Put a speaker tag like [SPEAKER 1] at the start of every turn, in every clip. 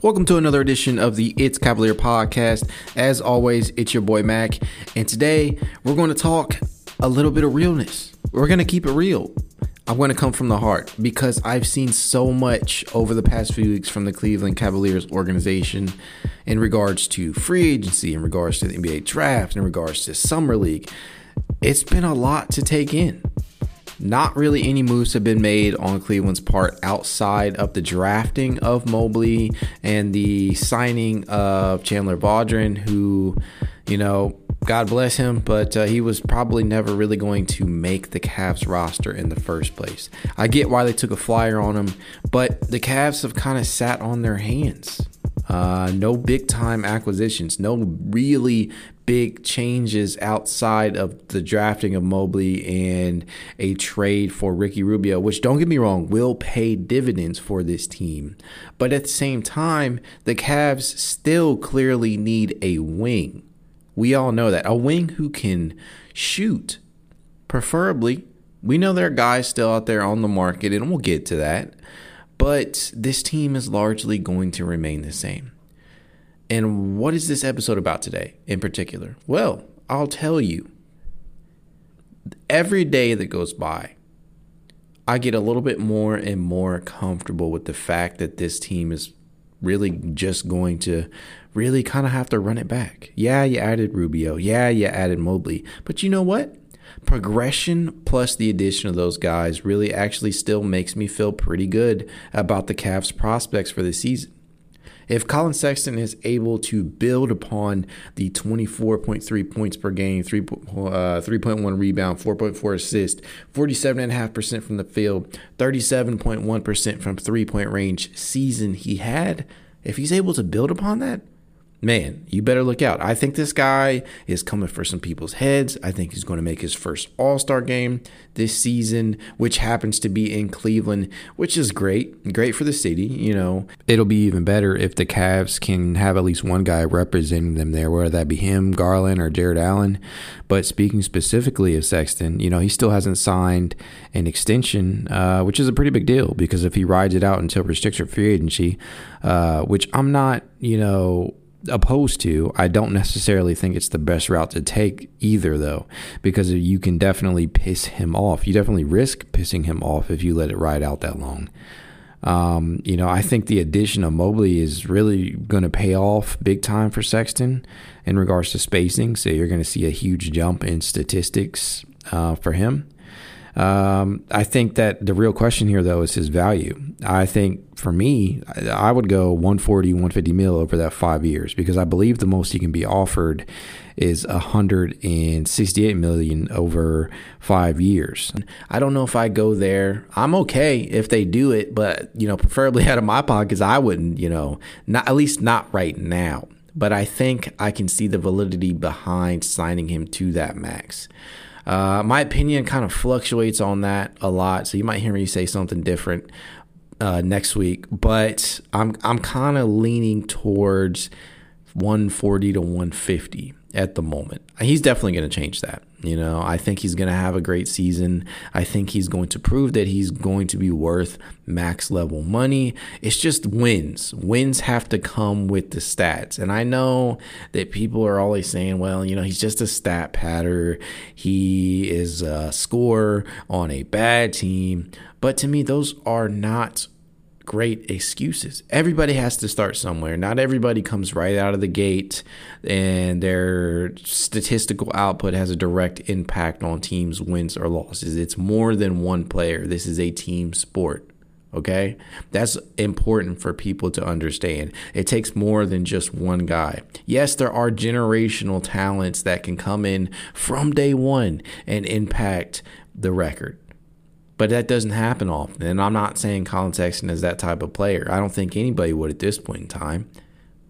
[SPEAKER 1] Welcome to another edition of the It's Cavalier podcast. As always, it's your boy Mac, and today we're going to talk a little bit of realness. We're going to keep it real. I'm going to come from the heart because I've seen so much over the past few weeks from the Cleveland Cavaliers organization in regards to free agency, in regards to the NBA draft, in regards to Summer League. It's been a lot to take in. Not really any moves have been made on Cleveland's part outside of the drafting of Mobley and the signing of Chandler Vaudrin, who, you know, God bless him, but uh, he was probably never really going to make the Cavs roster in the first place. I get why they took a flyer on him, but the Cavs have kind of sat on their hands. Uh, no big time acquisitions, no really big changes outside of the drafting of Mobley and a trade for Ricky Rubio, which don't get me wrong, will pay dividends for this team. But at the same time, the Cavs still clearly need a wing. We all know that. A wing who can shoot, preferably. We know there are guys still out there on the market, and we'll get to that. But this team is largely going to remain the same. And what is this episode about today in particular? Well, I'll tell you. Every day that goes by, I get a little bit more and more comfortable with the fact that this team is really just going to really kind of have to run it back. Yeah, you added Rubio. Yeah, you added Mobley. But you know what? Progression plus the addition of those guys really actually still makes me feel pretty good about the Cavs' prospects for the season. If Collin Sexton is able to build upon the 24.3 points per game, 3, uh, 3.1 rebound, 4.4 assist, 47.5% from the field, 37.1% from three point range season he had, if he's able to build upon that, man, you better look out. I think this guy is coming for some people's heads. I think he's going to make his first All Star game this season, which happens to be in Cleveland, which is great. Great for the city. You know, it'll be even better if the Cavs can have at least one guy representing them there, whether that be him, Garland, or Jarrett Allen. But speaking specifically of Sexton, you know, he still hasn't signed an extension, uh, which is a pretty big deal because if he rides it out until restricted free agency, uh, which I'm not, you know, opposed to. I don't necessarily think it's the best route to take either, though, because you can definitely piss him off. You definitely risk pissing him off if you let it ride out that long. Um, you know, I think the addition of Mobley is really going to pay off big time for Sexton in regards to spacing. So you're going to see a huge jump in statistics uh, for him. Um, I think that the real question here, though, is his value. I think for me, I would go 140, 150 mil over that five years because I believe the most he can be offered is 168 million over five years. I don't know if I go there. I'm okay if they do it, but you know, preferably out of my pockets, I wouldn't. You know, not at least not right now. But I think I can see the validity behind signing him to that max. Uh, my opinion kind of fluctuates on that a lot, so you might hear me say something different uh, next week. But I'm I'm kind of leaning towards 140 to 150. at the moment. He's definitely going to change that. You know, I think he's going to have a great season. I think he's going to prove that he's going to be worth max level money. It's just wins. Wins have to come with the stats. And I know that people are always saying, well, you know, he's just a stat patter. He is a scorer on a bad team. But to me, those are not great excuses. Everybody has to start somewhere. Not everybody comes right out of the gate and their statistical output has a direct impact on teams' wins or losses. It's more than one player. This is a team sport. Okay? That's important for people to understand. It takes more than just one guy. Yes, there are generational talents that can come in from day one and impact the record. But that doesn't happen often. And I'm not saying Collin Sexton is that type of player. I don't think anybody would at this point in time.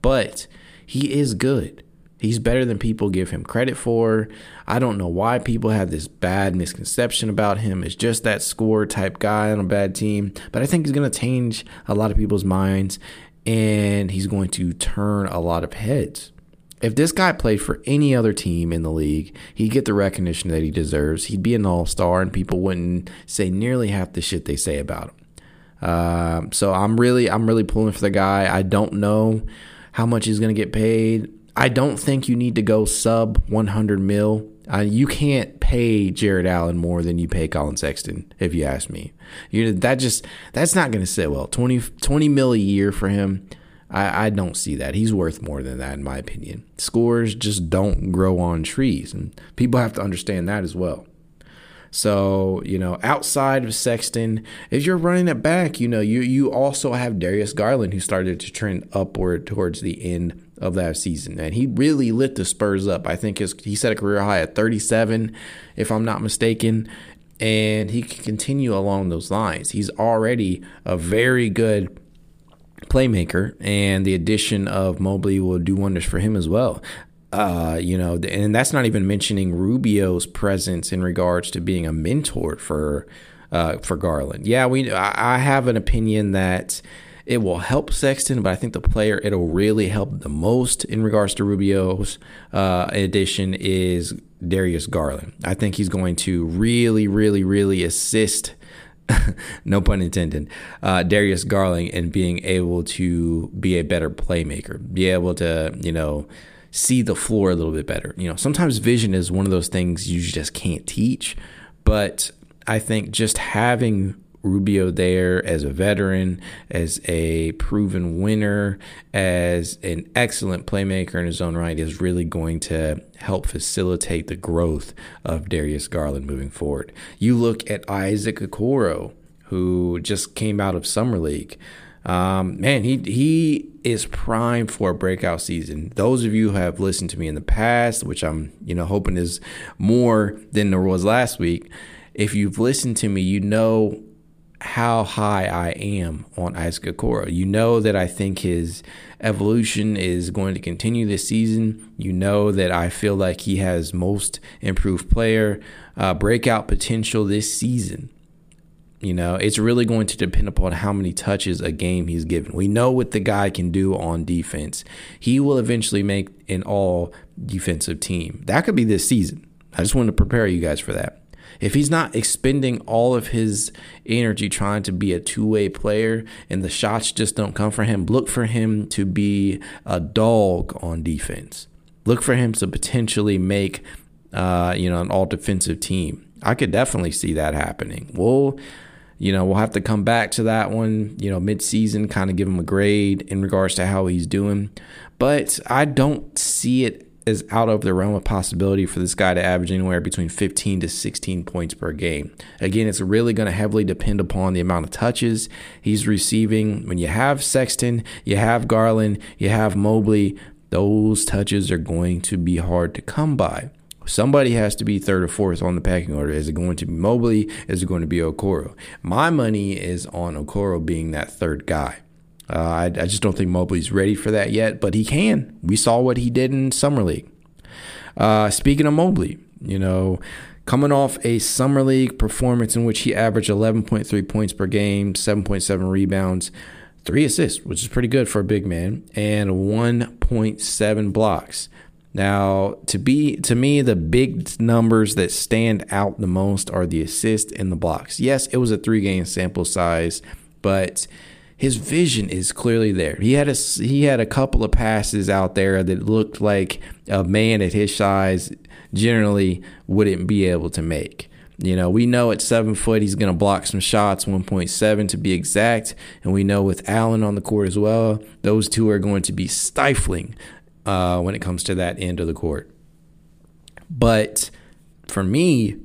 [SPEAKER 1] But he is good. He's better than people give him credit for. I don't know why people have this bad misconception about him. It's just that score type guy on a bad team. But I think he's going to change a lot of people's minds and he's going to turn a lot of heads. If this guy played for any other team in the league, he'd get the recognition that he deserves. He'd be an all star, and people wouldn't say nearly half the shit they say about him. Uh, so I'm really, I'm really pulling for the guy. I don't know how much he's going to get paid. I don't think you need to go sub 100 mil. Uh, you can't pay Jarrett Allen more than you pay Collin Sexton, if you ask me. You know, that just that's not going to sit well. 20, 20 mil a year for him. I, I don't see that. He's worth more than that, in my opinion. Scores just don't grow on trees, and people have to understand that as well. So, you know, outside of Sexton, if you're running it back, you know, you you also have Darius Garland who started to trend upward towards the end of that season. And he really lit the Spurs up. I think his, he set a career high at 37, if I'm not mistaken. And he can continue along those lines. He's already a very good playmaker, and the addition of Mobley will do wonders for him as well. Uh, you know, and that's not even mentioning Rubio's presence in regards to being a mentor for uh, for Garland. Yeah, we I have an opinion that it will help Sexton, but I think the player it'll really help the most in regards to Rubio's uh, addition is Darius Garland. I think he's going to really, really, really assist no pun intended, uh, Darius Garland and being able to be a better playmaker, be able to, you know, see the floor a little bit better. You know, sometimes vision is one of those things you just can't teach, but I think just having Rubio there as a veteran, as a proven winner, as an excellent playmaker in his own right, is really going to help facilitate the growth of Darius Garland moving forward. You look at Isaac Okoro, who just came out of Summer League. Um, man, he he is primed for a breakout season. Those of you who have listened to me in the past, which I'm you know hoping is more than there was last week, if you've listened to me, you know how high I am on Isaac Okoro. You know that I think his evolution is going to continue this season. You know that I feel like he has most improved player uh, breakout potential this season. You know, it's really going to depend upon how many touches a game he's given. We know what the guy can do on defense. He will eventually make an all defensive team. That could be this season. I just want to prepare you guys for that if he's not expending all of his energy trying to be a two way player and the shots just don't come for him, look for him to be a dog on defense. Look for him to potentially make, uh, you know, an all defensive team. I could definitely see that happening. We'll, you know, we'll have to come back to that one, you know, mid season, kind of give him a grade in regards to how he's doing. But I don't see it is out of the realm of possibility for this guy to average anywhere between 15 to 16 points per game. Again, it's really going to heavily depend upon the amount of touches he's receiving. When you have Sexton, you have Garland, you have Mobley, those touches are going to be hard to come by. Somebody has to be third or fourth on the packing order. Is it going to be Mobley? Is it going to be Okoro? My money is on Okoro being that third guy. Uh, I, I, just don't think Mobley's ready for that yet, but he can. We saw what he did in Summer League. Uh, speaking of Mobley, you know, coming off a Summer League performance in which he averaged 11.3 points per game, 7.7 rebounds, three assists, which is pretty good for a big man, and 1.7 blocks. Now, to be to me, the big numbers that stand out the most are the assist and the blocks. Yes, it was a three game sample size, but his vision is clearly there. He had a he had a couple of passes out there that looked like a man at his size generally wouldn't be able to make. You know, we know at seven foot he's going to block some shots, 1.7 to be exact. And we know with Allen on the court as well, those two are going to be stifling uh, when it comes to that end of the court. But for me,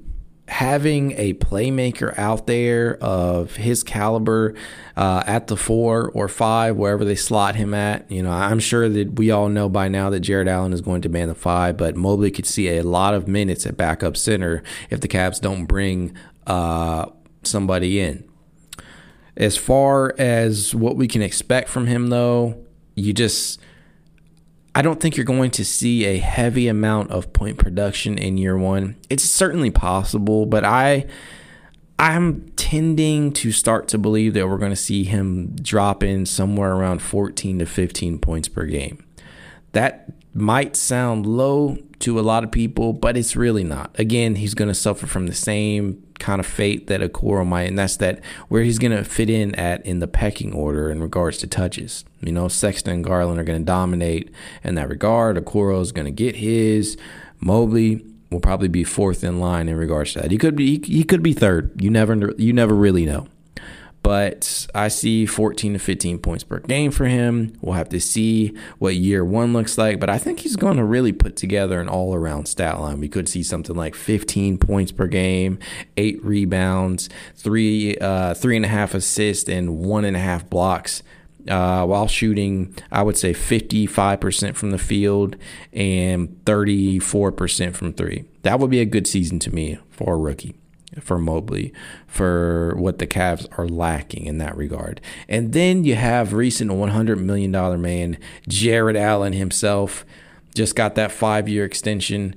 [SPEAKER 1] having a playmaker out there of his caliber uh, at the four or five, wherever they slot him at, you know, I'm sure that we all know by now that Jarrett Allen is going to man the five, but Mobley could see a lot of minutes at backup center if the Cavs don't bring uh, somebody in. As far as what we can expect from him, though, you just I don't think you're going to see a heavy amount of point production in year one. It's certainly possible, but I I'm tending to start to believe that we're going to see him drop in somewhere around 14 to 15 points per game. That might sound low to a lot of people, but it's really not. Again, he's going to suffer from the same kind of fate that Okoro might, and that's that where he's going to fit in at in the pecking order in regards to touches. You know, Sexton and Garland are going to dominate in that regard. Okoro is going to get his. Mobley will probably be fourth in line in regards to that. He could be he could be third. You never you never really know but I see 14 to 15 points per game for him. We'll have to see what year one looks like, but I think he's going to really put together an all around stat line. We could see something like 15 points per game, eight rebounds, three, uh, three and a half assists, and one and a half blocks. Uh, while shooting, I would say 55% from the field and 34% from three. That would be a good season to me for a rookie for Mobley for what the Cavs are lacking in that regard. And then you have recent $100 million man, Jarrett Allen himself, just got that five year extension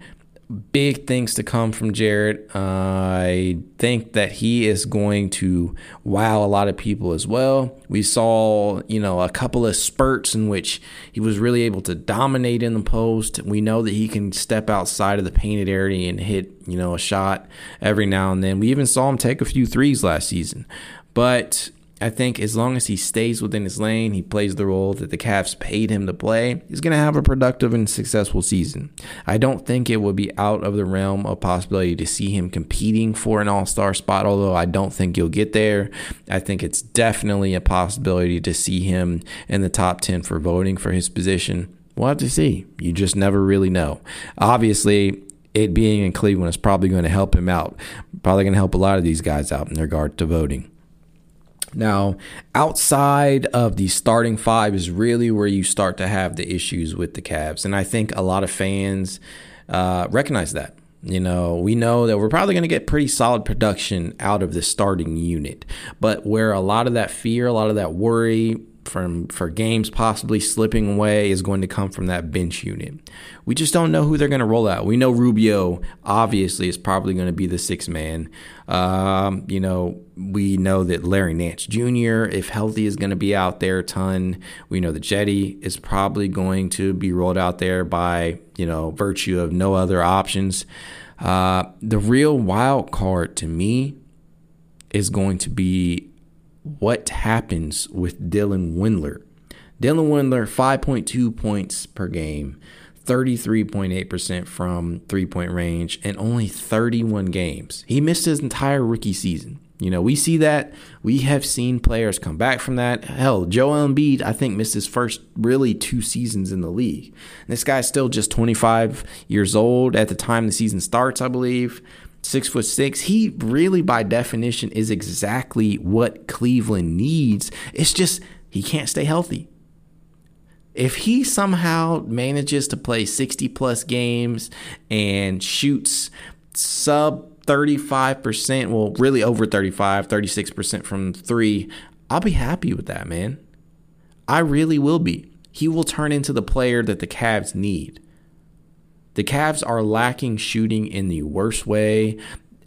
[SPEAKER 1] big things to come from Jarrett. Uh, I think that he is going to wow a lot of people as well. We saw, you know, a couple of spurts in which he was really able to dominate in the post. We know that he can step outside of the painted area and hit, you know, a shot every now and then. We even saw him take a few threes last season. But I think as long as he stays within his lane, he plays the role that the Cavs paid him to play, he's going to have a productive and successful season. I don't think it would be out of the realm of possibility to see him competing for an all star spot, although I don't think he'll get there. I think it's definitely a possibility to see him in the top 10 for voting for his position. We'll have to see. You just never really know. Obviously, it being in Cleveland is probably going to help him out. Probably going to help a lot of these guys out in regard to voting. Now, outside of the starting five is really where you start to have the issues with the Cavs. And I think a lot of fans uh, recognize that. You know, we know that we're probably going to get pretty solid production out of the starting unit. But where a lot of that fear, a lot of that worry, from for games possibly slipping away is going to come from that bench unit. We just don't know who they're going to roll out. We know Rubio obviously is probably going to be the sixth man. Um, you know, we know that Larry Nance Jr., if healthy, is going to be out there a ton. We know that Cedi is probably going to be rolled out there by you know virtue of no other options. Uh, the real wild card to me is going to be what happens with Dylan Windler. Dylan Windler, 5.2 points per game, 33.8% from three point range, and only 31 games. He missed his entire rookie season. You know, we see that. We have seen players come back from that. Hell, Joel Embiid, I think, missed his first really two seasons in the league. This guy's still just 25 years old at the time the season starts, I believe six foot six. He really, by definition, is exactly what Cleveland needs. It's just he can't stay healthy. If he somehow manages to play 60 plus games and shoots sub 35%, well, really over 35, 36% from three, I'll be happy with that, man. I really will be. He will turn into the player that the Cavs need. The Cavs are lacking shooting in the worst way.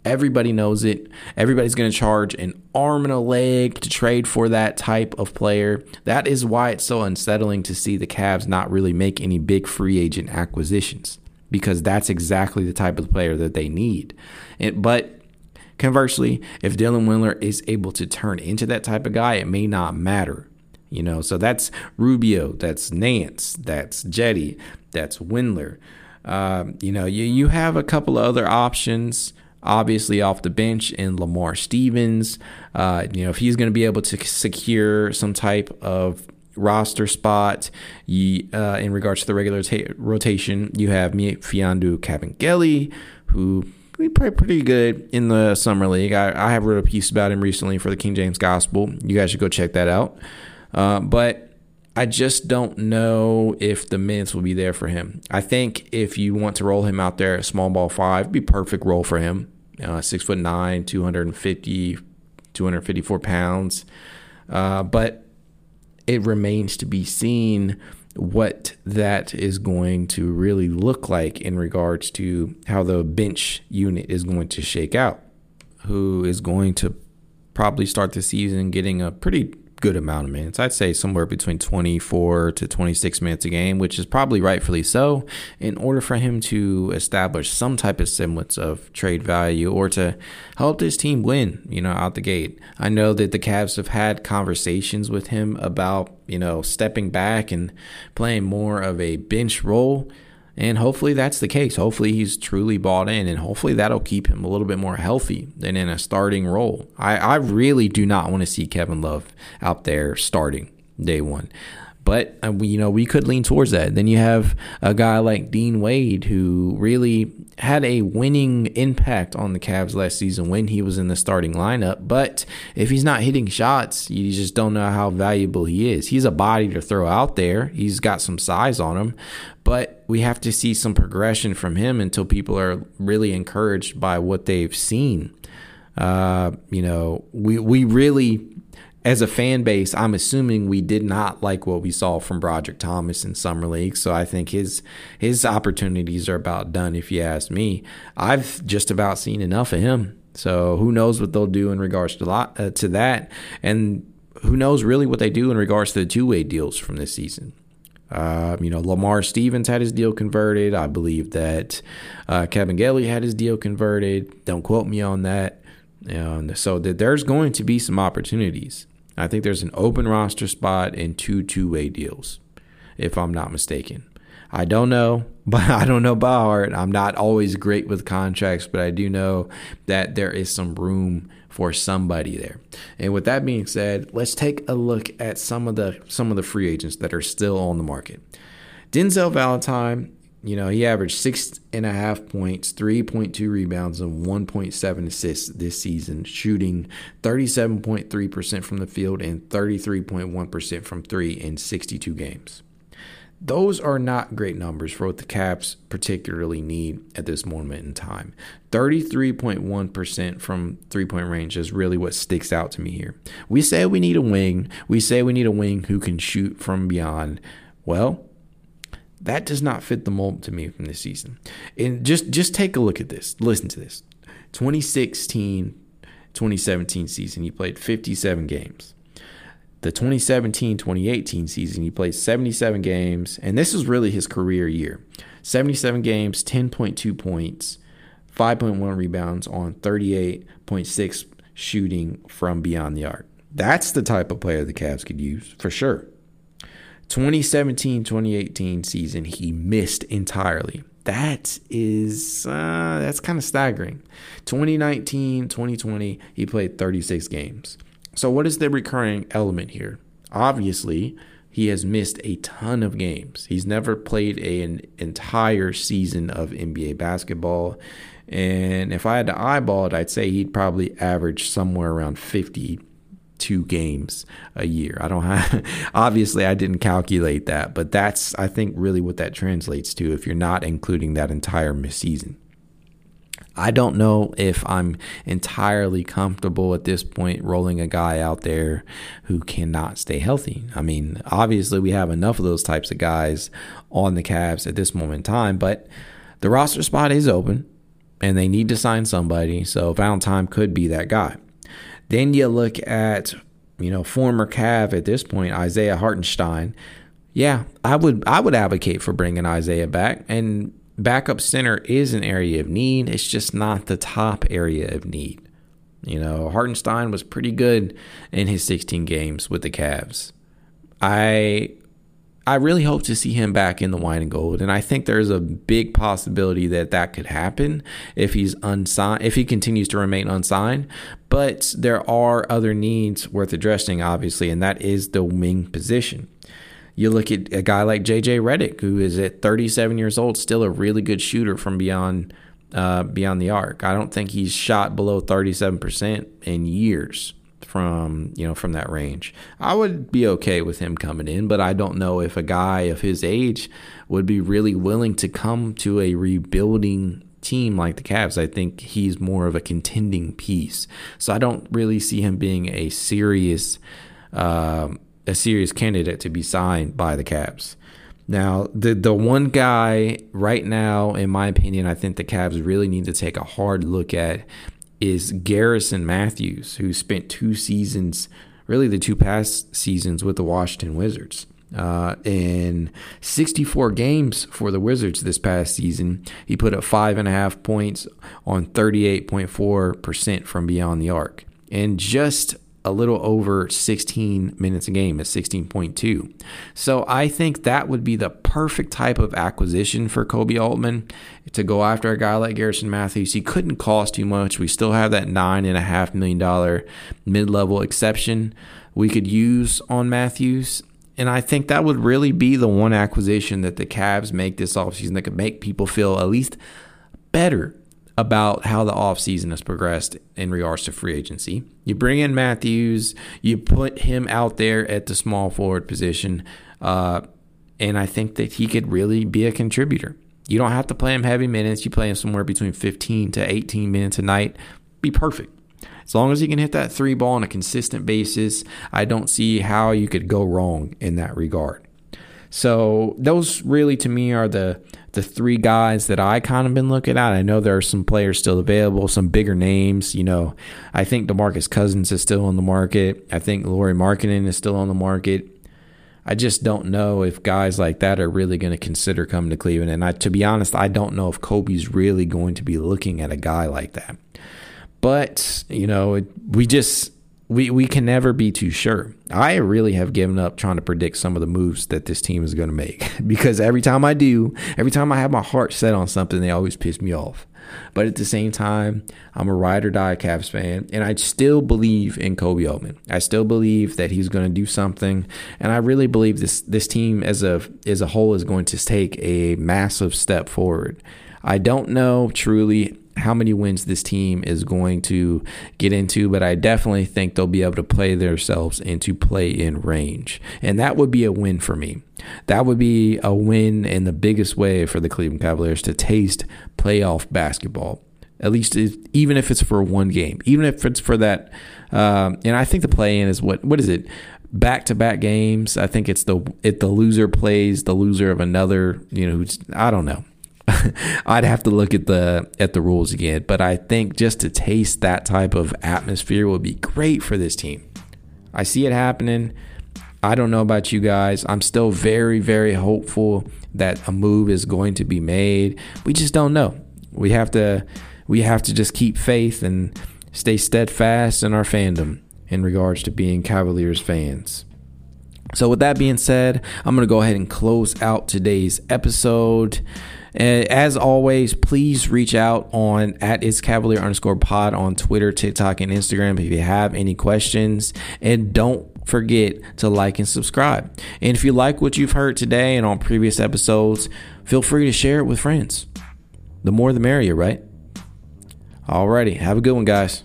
[SPEAKER 1] Everybody knows it. Everybody's going to charge an arm and a leg to trade for that type of player. That is why it's so unsettling to see the Cavs not really make any big free agent acquisitions because that's exactly the type of player that they need. And, but conversely, if Dylan Windler is able to turn into that type of guy, it may not matter. You know, so that's Rubio, that's Nance, that's Cedi, that's Windler. Uh, you know, you, you have a couple of other options obviously off the bench in Lamar Stevens. Uh, you know, if he's going to be able to secure some type of roster spot you, uh, in regards to the regular ta- rotation, you have Mfiondu Kabengele, who played pretty good in the summer league. I, I have wrote a piece about him recently for the King James Gospel. You guys should go check that out. Uh, but I just don't know if the minutes will be there for him. I think if you want to roll him out there at small ball five, be perfect role for him. Uh, six foot nine, 250, 254 pounds. Uh, but it remains to be seen what that is going to really look like in regards to how the bench unit is going to shake out. Who is going to probably start the season getting a pretty good amount of minutes. I'd say somewhere between 24 to 26 minutes a game, which is probably rightfully so, in order for him to establish some type of semblance of trade value or to help this team win, you know, out the gate. I know that the Cavs have had conversations with him about, you know, stepping back and playing more of a bench role. And hopefully that's the case. Hopefully he's truly bought in, and hopefully that'll keep him a little bit more healthy than in a starting role. I, I really do not want to see Kevin Love out there starting day one. But uh, you know we could lean towards that. Then you have a guy like Dean Wade who really had a winning impact on the Cavs last season when he was in the starting lineup. But if he's not hitting shots, you just don't know how valuable he is. He's a body to throw out there. He's got some size on him, but we have to see some progression from him until people are really encouraged by what they've seen. Uh, you know, we we really as a fan base, I'm assuming we did not like what we saw from Brodric Thomas in summer league. So I think his his opportunities are about done. If you ask me, I've just about seen enough of him. So who knows what they'll do in regards to uh, to that, and who knows really what they do in regards to the two way deals from this season. Uh, you know, Lamar Stevens had his deal converted. I believe that uh, Kabengele had his deal converted. Don't quote me on that. Um, so that there's going to be some opportunities. I think there's an open roster spot and two two way deals, if I'm not mistaken. I don't know, but I don't know by heart. I'm not always great with contracts, but I do know that there is some room for somebody there. And with that being said, let's take a look at some of the some of the free agents that are still on the market. Denzel Valentine you know, he averaged six and a half points, 3.2 rebounds, and 1.7 assists this season, shooting 37.3% from the field and 33.1% from three in 62 games. Those are not great numbers for what the Cavs particularly need at this moment in time. 33.1% from three point range is really what sticks out to me here. We say we need a wing. We say we need a wing who can shoot from beyond. Well, that does not fit the mold to me from this season. And just just take a look at this. Listen to this. 2016 2017 season, he played 57 games. The 2017 2018 season, he played 77 games, and this is really his career year 77 games, 10.2 points, 5.1 rebounds on 38.6 shooting from beyond the arc. That's the type of player the Cavs could use for sure. 2017 2018 season, he missed entirely. That is, uh, that's kind of staggering. 2019 2020, he played 36 games. So, what is the recurring element here? Obviously, he has missed a ton of games. He's never played a, an entire season of NBA basketball. And if I had to eyeball it, I'd say he'd probably average somewhere around 50 two games a year. I don't have, obviously, I didn't calculate that, but that's, I think, really what that translates to if you're not including that entire season. I don't know if I'm entirely comfortable at this point rolling a guy out there who cannot stay healthy. I mean, obviously, we have enough of those types of guys on the Cavs at this moment in time, but the roster spot is open. and they need to sign somebody. So Valentine could be that guy. Then you look at, you know, former Cav at this point, Isaiah Hartenstein. Yeah, I would I would advocate for bringing Isaiah back. And backup center is an area of need. It's just not the top area of need. You know, Hartenstein was pretty good in his 16 games with the Cavs. I I really hope to see him back in the wine and gold, and I think there's a big possibility that that could happen if he's unsigned, if he continues to remain unsigned. But there are other needs worth addressing, obviously, and that is the wing position. You look at a guy like JJ Redick, who is at 37 years old, still a really good shooter from beyond uh, beyond the arc. I don't think he's shot below 37% in years from you know from that range. I would be okay with him coming in, but I don't know if a guy of his age would be really willing to come to a rebuilding team like the Cavs. I think he's more of a contending piece, so I don't really see him being a serious uh, a serious candidate to be signed by the Cavs. Now, the the one guy right now, in my opinion, I think the Cavs really need to take a hard look at is Garrison Matthews, who spent two seasons, really the two past seasons, with the Washington Wizards. Uh, in 64 games for the Wizards this past season, he put up five and a half points on 38.4% from beyond the arc. And just a little over 16 minutes a game at 16.2. So I think that would be the perfect type of acquisition for Koby Altman to go after a guy like Garrison Matthews. He couldn't cost too much. We still have that $9.5 million mid level exception we could use on Matthews. And I think that would really be the one acquisition that the Cavs make this offseason that could make people feel at least better about how the offseason has progressed in regards to free agency. You bring in Matthews, you put him out there at the small forward position, uh, and I think that he could really be a contributor. You don't have to play him heavy minutes. You play him somewhere between 15 to 18 minutes a night. Be perfect. As long as he can hit that three ball on a consistent basis, I don't see how you could go wrong in that regard. So those really to me are the the three guys that I kind of been looking at. I know there are some players still available, some bigger names. You know, I think Demarcus Cousins is still on the market. I think Lauri Markkanen is still on the market. I just don't know if guys like that are really going to consider coming to Cleveland. And I, to be honest, I don't know if Koby's really going to be looking at a guy like that. But you know, we just we we can never be too sure. I really have given up trying to predict some of the moves that this team is going to make because every time I do, every time I have my heart set on something, they always piss me off. But at the same time, I'm a ride or die Cavs fan, and I still believe in Koby Altman. I still believe that he's going to do something, and I really believe this this team as a as a whole is going to take a massive step forward. I don't know truly how many wins this team is going to get into, but I definitely think they'll be able to play themselves into play in range. And that would be a win for me. That would be a win in the biggest way for the Cleveland Cavaliers to taste playoff basketball. At least, if, even if it's for one game, even if it's for that, um, and I think the play in is what what is it? back to back games. I think it's the it the loser plays the loser of another. You know, I don't know. I'd have to look at the at the rules again, but I think just to taste that type of atmosphere would be great for this team. I see it happening. I don't know about you guys. I'm still very very hopeful that a move is going to be made. We just don't know. We have to we have to just keep faith and stay steadfast in our fandom in regards to being Cavaliers fans. So, with that being said, I'm going to go ahead and close out today's episode. Uh, as always, please reach out on at its cavalier underscore pod on Twitter, TikTok, and Instagram if you have any questions. And don't forget to like and subscribe. And if you like what you've heard today and on previous episodes, feel free to share it with friends. The more the merrier, right? Alrighty, have a good one, guys.